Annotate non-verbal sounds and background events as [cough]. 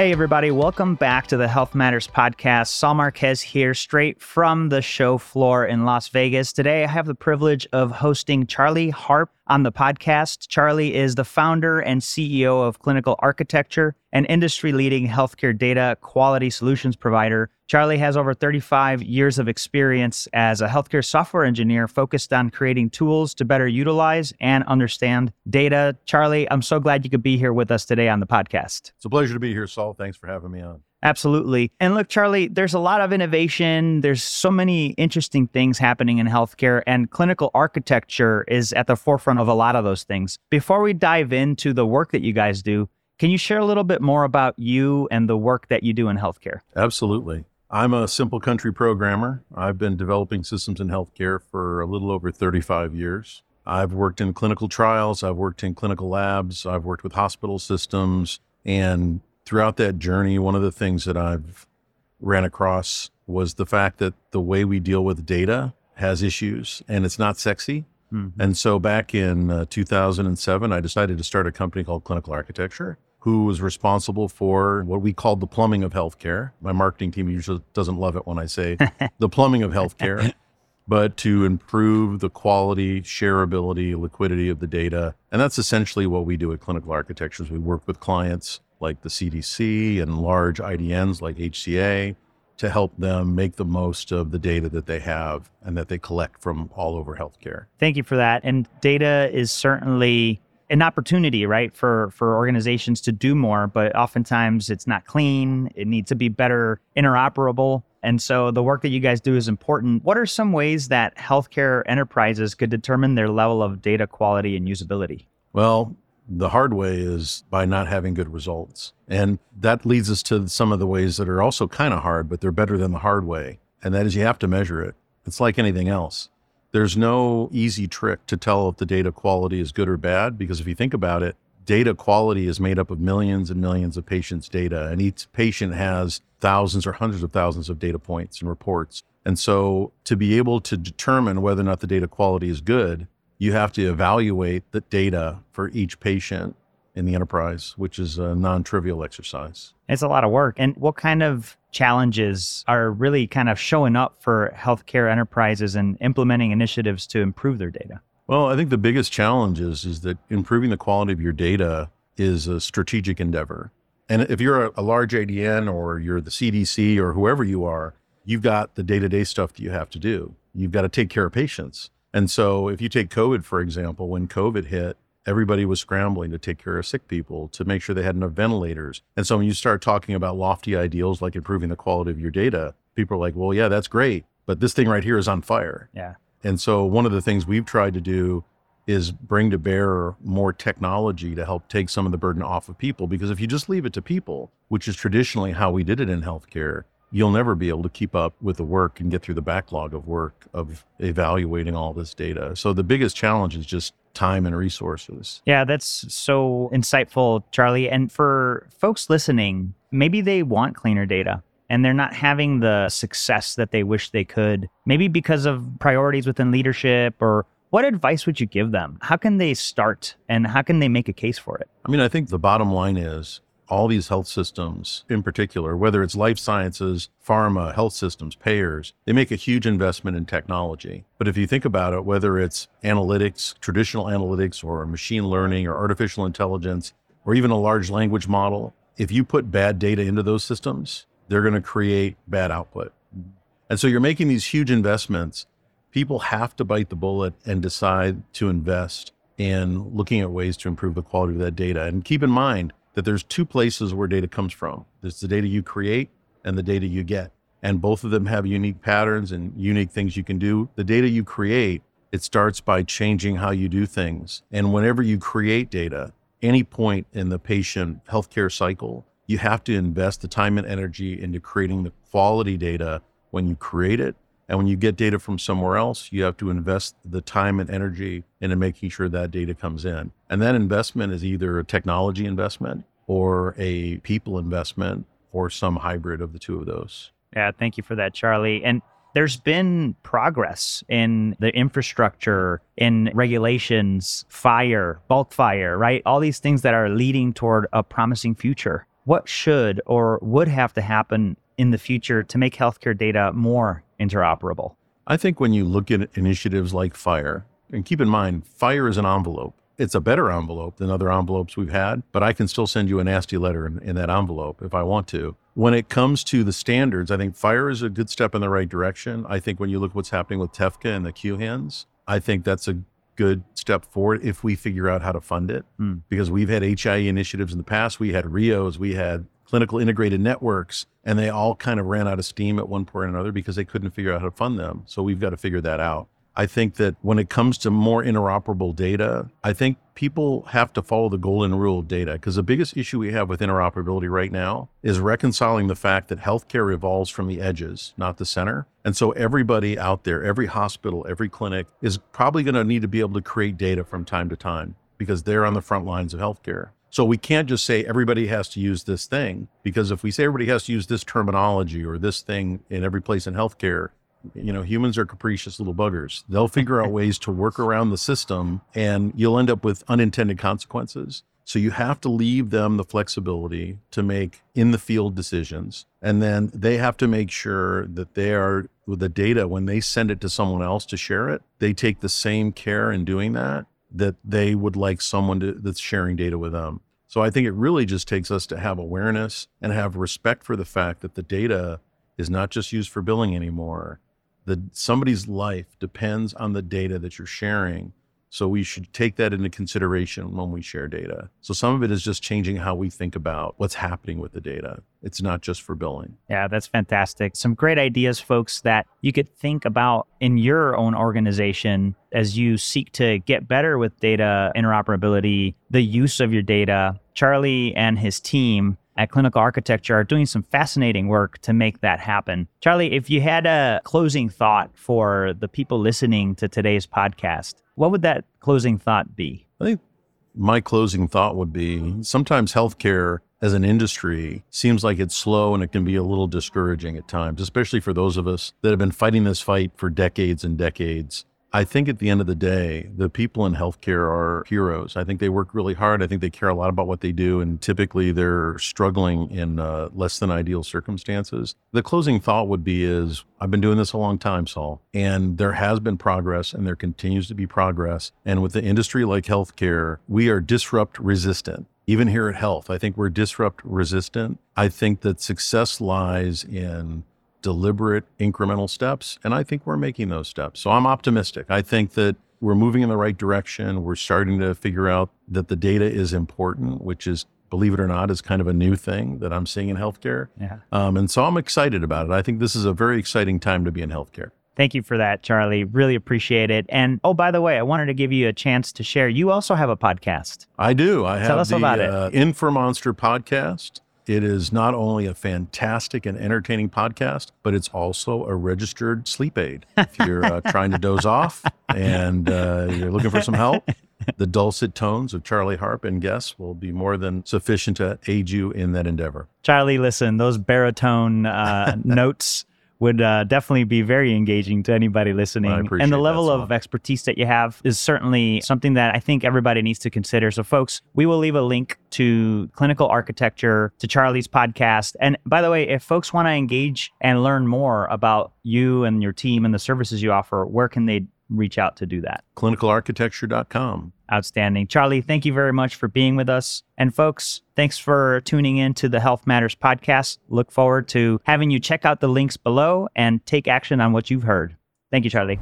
Hey, everybody, welcome back to the Health Matters podcast. Saul Marquez here, straight from the show floor in Las Vegas. Today, I have the privilege of hosting Charlie Harp on the podcast. Charlie is the founder and CEO of Clinical Architecture, an industry leading healthcare data quality solutions provider. Charlie has over 35 years of experience as a healthcare software engineer focused on creating tools to better utilize and understand data. Charlie, I'm so glad you could be here with us today on the podcast. It's a pleasure to be here, Saul. Thanks for having me on. Absolutely. And look, Charlie, there's a lot of innovation. There's so many interesting things happening in healthcare, and clinical architecture is at the forefront of a lot of those things. Before we dive into the work that you guys do, can you share a little bit more about you and the work that you do in healthcare? Absolutely. I'm a simple country programmer. I've been developing systems in healthcare for a little over 35 years. I've worked in clinical trials, I've worked in clinical labs, I've worked with hospital systems. And throughout that journey, one of the things that I've ran across was the fact that the way we deal with data has issues and it's not sexy. Mm-hmm. And so back in uh, 2007, I decided to start a company called Clinical Architecture who was responsible for what we called the plumbing of healthcare. My marketing team usually doesn't love it when I say [laughs] the plumbing of healthcare, [laughs] but to improve the quality, shareability, liquidity of the data. And that's essentially what we do at Clinical Architectures. We work with clients like the CDC and large IDNs like HCA to help them make the most of the data that they have and that they collect from all over healthcare. Thank you for that. And data is certainly an opportunity, right, for for organizations to do more, but oftentimes it's not clean. It needs to be better interoperable. And so the work that you guys do is important. What are some ways that healthcare enterprises could determine their level of data quality and usability? Well, the hard way is by not having good results. And that leads us to some of the ways that are also kind of hard, but they're better than the hard way. And that is you have to measure it. It's like anything else. There's no easy trick to tell if the data quality is good or bad, because if you think about it, data quality is made up of millions and millions of patients' data, and each patient has thousands or hundreds of thousands of data points and reports. And so to be able to determine whether or not the data quality is good, you have to evaluate the data for each patient in the enterprise, which is a non trivial exercise. It's a lot of work. And what kind of challenges are really kind of showing up for healthcare enterprises and implementing initiatives to improve their data? Well, I think the biggest challenge is, is that improving the quality of your data is a strategic endeavor. And if you're a, a large IDN or you're the CDC or whoever you are, you've got the day to day stuff that you have to do. You've got to take care of patients. And so if you take COVID, for example, when COVID hit, everybody was scrambling to take care of sick people, to make sure they had enough ventilators. And so when you start talking about lofty ideals like improving the quality of your data, people are like, well, yeah, that's great. But this thing right here is on fire. Yeah. And so one of the things we've tried to do is bring to bear more technology to help take some of the burden off of people. Because if you just leave it to people, which is traditionally how we did it in healthcare, you'll never be able to keep up with the work and get through the backlog of work of evaluating all this data. So the biggest challenge is just time and resources. Yeah, that's so insightful, Charlie. And for folks listening, maybe they want cleaner data and they're not having the success that they wish they could, maybe because of priorities within leadership or what advice would you give them? How can they start and how can they make a case for it? I mean, I think the bottom line is all these health systems in particular, whether it's life sciences, pharma, health systems, payers, they make a huge investment in technology. But if you think about it, whether it's analytics, traditional analytics, or machine learning, or artificial intelligence, or even a large language model, if you put bad data into those systems, they're going to create bad output. And so you're making these huge investments. People have to bite the bullet and decide to invest in looking at ways to improve the quality of that data. And keep in mind, that there's two places where data comes from. There's the data you create and the data you get. And both of them have unique patterns and unique things you can do. The data you create, it starts by changing how you do things. And whenever you create data, any point in the patient healthcare cycle, you have to invest the time and energy into creating the quality data when you create it and when you get data from somewhere else, you have to invest the time and energy into making sure that data comes in. And that investment is either a technology investment or a people investment or some hybrid of the two of those. Yeah, thank you for that, Charlie. And there's been progress in the infrastructure, in regulations, FHIR, bulk FHIR, right? All these things that are leading toward a promising future. what should or would have to happen in the future to make healthcare data more interoperable? I think when you look at initiatives like FHIR, and keep in mind, FHIR is an envelope. It's a better envelope than other envelopes we've had, but I can still send you a nasty letter in, in that envelope if I want to. When it comes to the standards, I think FHIR is a good step in the right direction. I think when you look at what's happening with TEFCA and the QHINs, I think that's a good step forward if we figure out how to fund it. Mm. Because we've had HIE initiatives in the past, we had RHIOs, we had clinical integrated networks, and they all kind of ran out of steam at one point or another because they couldn't figure out how to fund them. So we've got to figure that out. I think that when it comes to more interoperable data, I think people have to follow the golden rule of data because the biggest issue we have with interoperability right now is reconciling the fact that healthcare evolves from the edges, not the center. And so everybody out there, every hospital, every clinic is probably going to need to be able to create data from time to time because they're on the front lines of healthcare. So we can't just say everybody has to use this thing because if we say everybody has to use this terminology or this thing in every place in healthcare, you know, humans are capricious little buggers. They'll [laughs] figure out ways to work around the system and you'll end up with unintended consequences. So you have to leave them the flexibility to make in the field decisions. And then they have to make sure that they are with the data when they send it to someone else to share it, they take the same care in doing that that they would like someone to, that's sharing data with them. So I think it really just takes us to have awareness and have respect for the fact that the data is not just used for billing anymore. That somebody's life depends on the data that you're sharing so we should take that into consideration when we share data. So some of it is just changing how we think about what's happening with the data. It's not just for billing. Yeah, that's fantastic. Some great ideas, folks, that you could think about in your own organization as you seek to get better with data interoperability, the use of your data. Charlie and his team at Clinical Architecture are doing some fascinating work to make that happen. Charlie, if you had a closing thought for the people listening to today's podcast, what would that closing thought be? I think my closing thought would be sometimes healthcare as an industry seems like it's slow and it can be a little discouraging at times, especially for those of us that have been fighting this fight for decades and decades. I think at the end of the day, the people in healthcare are heroes. I think they work really hard. I think they care a lot about what they do, and typically they're struggling in uh, less than ideal circumstances. The closing thought would be: is I've been doing this a long time, Saul, and there has been progress, and there continues to be progress. And with the industry like healthcare, we are disrupt resistant. Even here at Health, I think we're disrupt resistant. I think that success lies in deliberate incremental steps. And I think we're making those steps. So I'm optimistic. I think that we're moving in the right direction. We're starting to figure out that the data is important, which is, believe it or not, is kind of a new thing that I'm seeing in healthcare. Yeah. Um, and so I'm excited about it. I think this is a very exciting time to be in healthcare. Thank you for that, Charlie. Really appreciate it. And oh, by the way, I wanted to give you a chance to share. You also have a podcast. I do. I Tell have us the about uh, Informonster podcast. It is not only a fantastic and entertaining podcast, but it's also a registered sleep aid. If you're uh, trying to doze off and uh, you're looking for some help, the dulcet tones of Charlie Harp and guests will be more than sufficient to aid you in that endeavor. Charlie, listen, those baritone uh, [laughs] notes would uh, definitely be very engaging to anybody listening. Well, and the level that, of expertise that you have is certainly something that I think everybody needs to consider. So, folks, we will leave a link to clinical architecture, to Charlie's podcast. And by the way, if folks want to engage and learn more about you and your team and the services you offer, where can they reach out to do that? Clinicalarchitecture.com. Outstanding. Charlie, thank you very much for being with us. And folks, thanks for tuning in to the Health Matters podcast. Look forward to having you check out the links below and take action on what you've heard. Thank you, Charlie.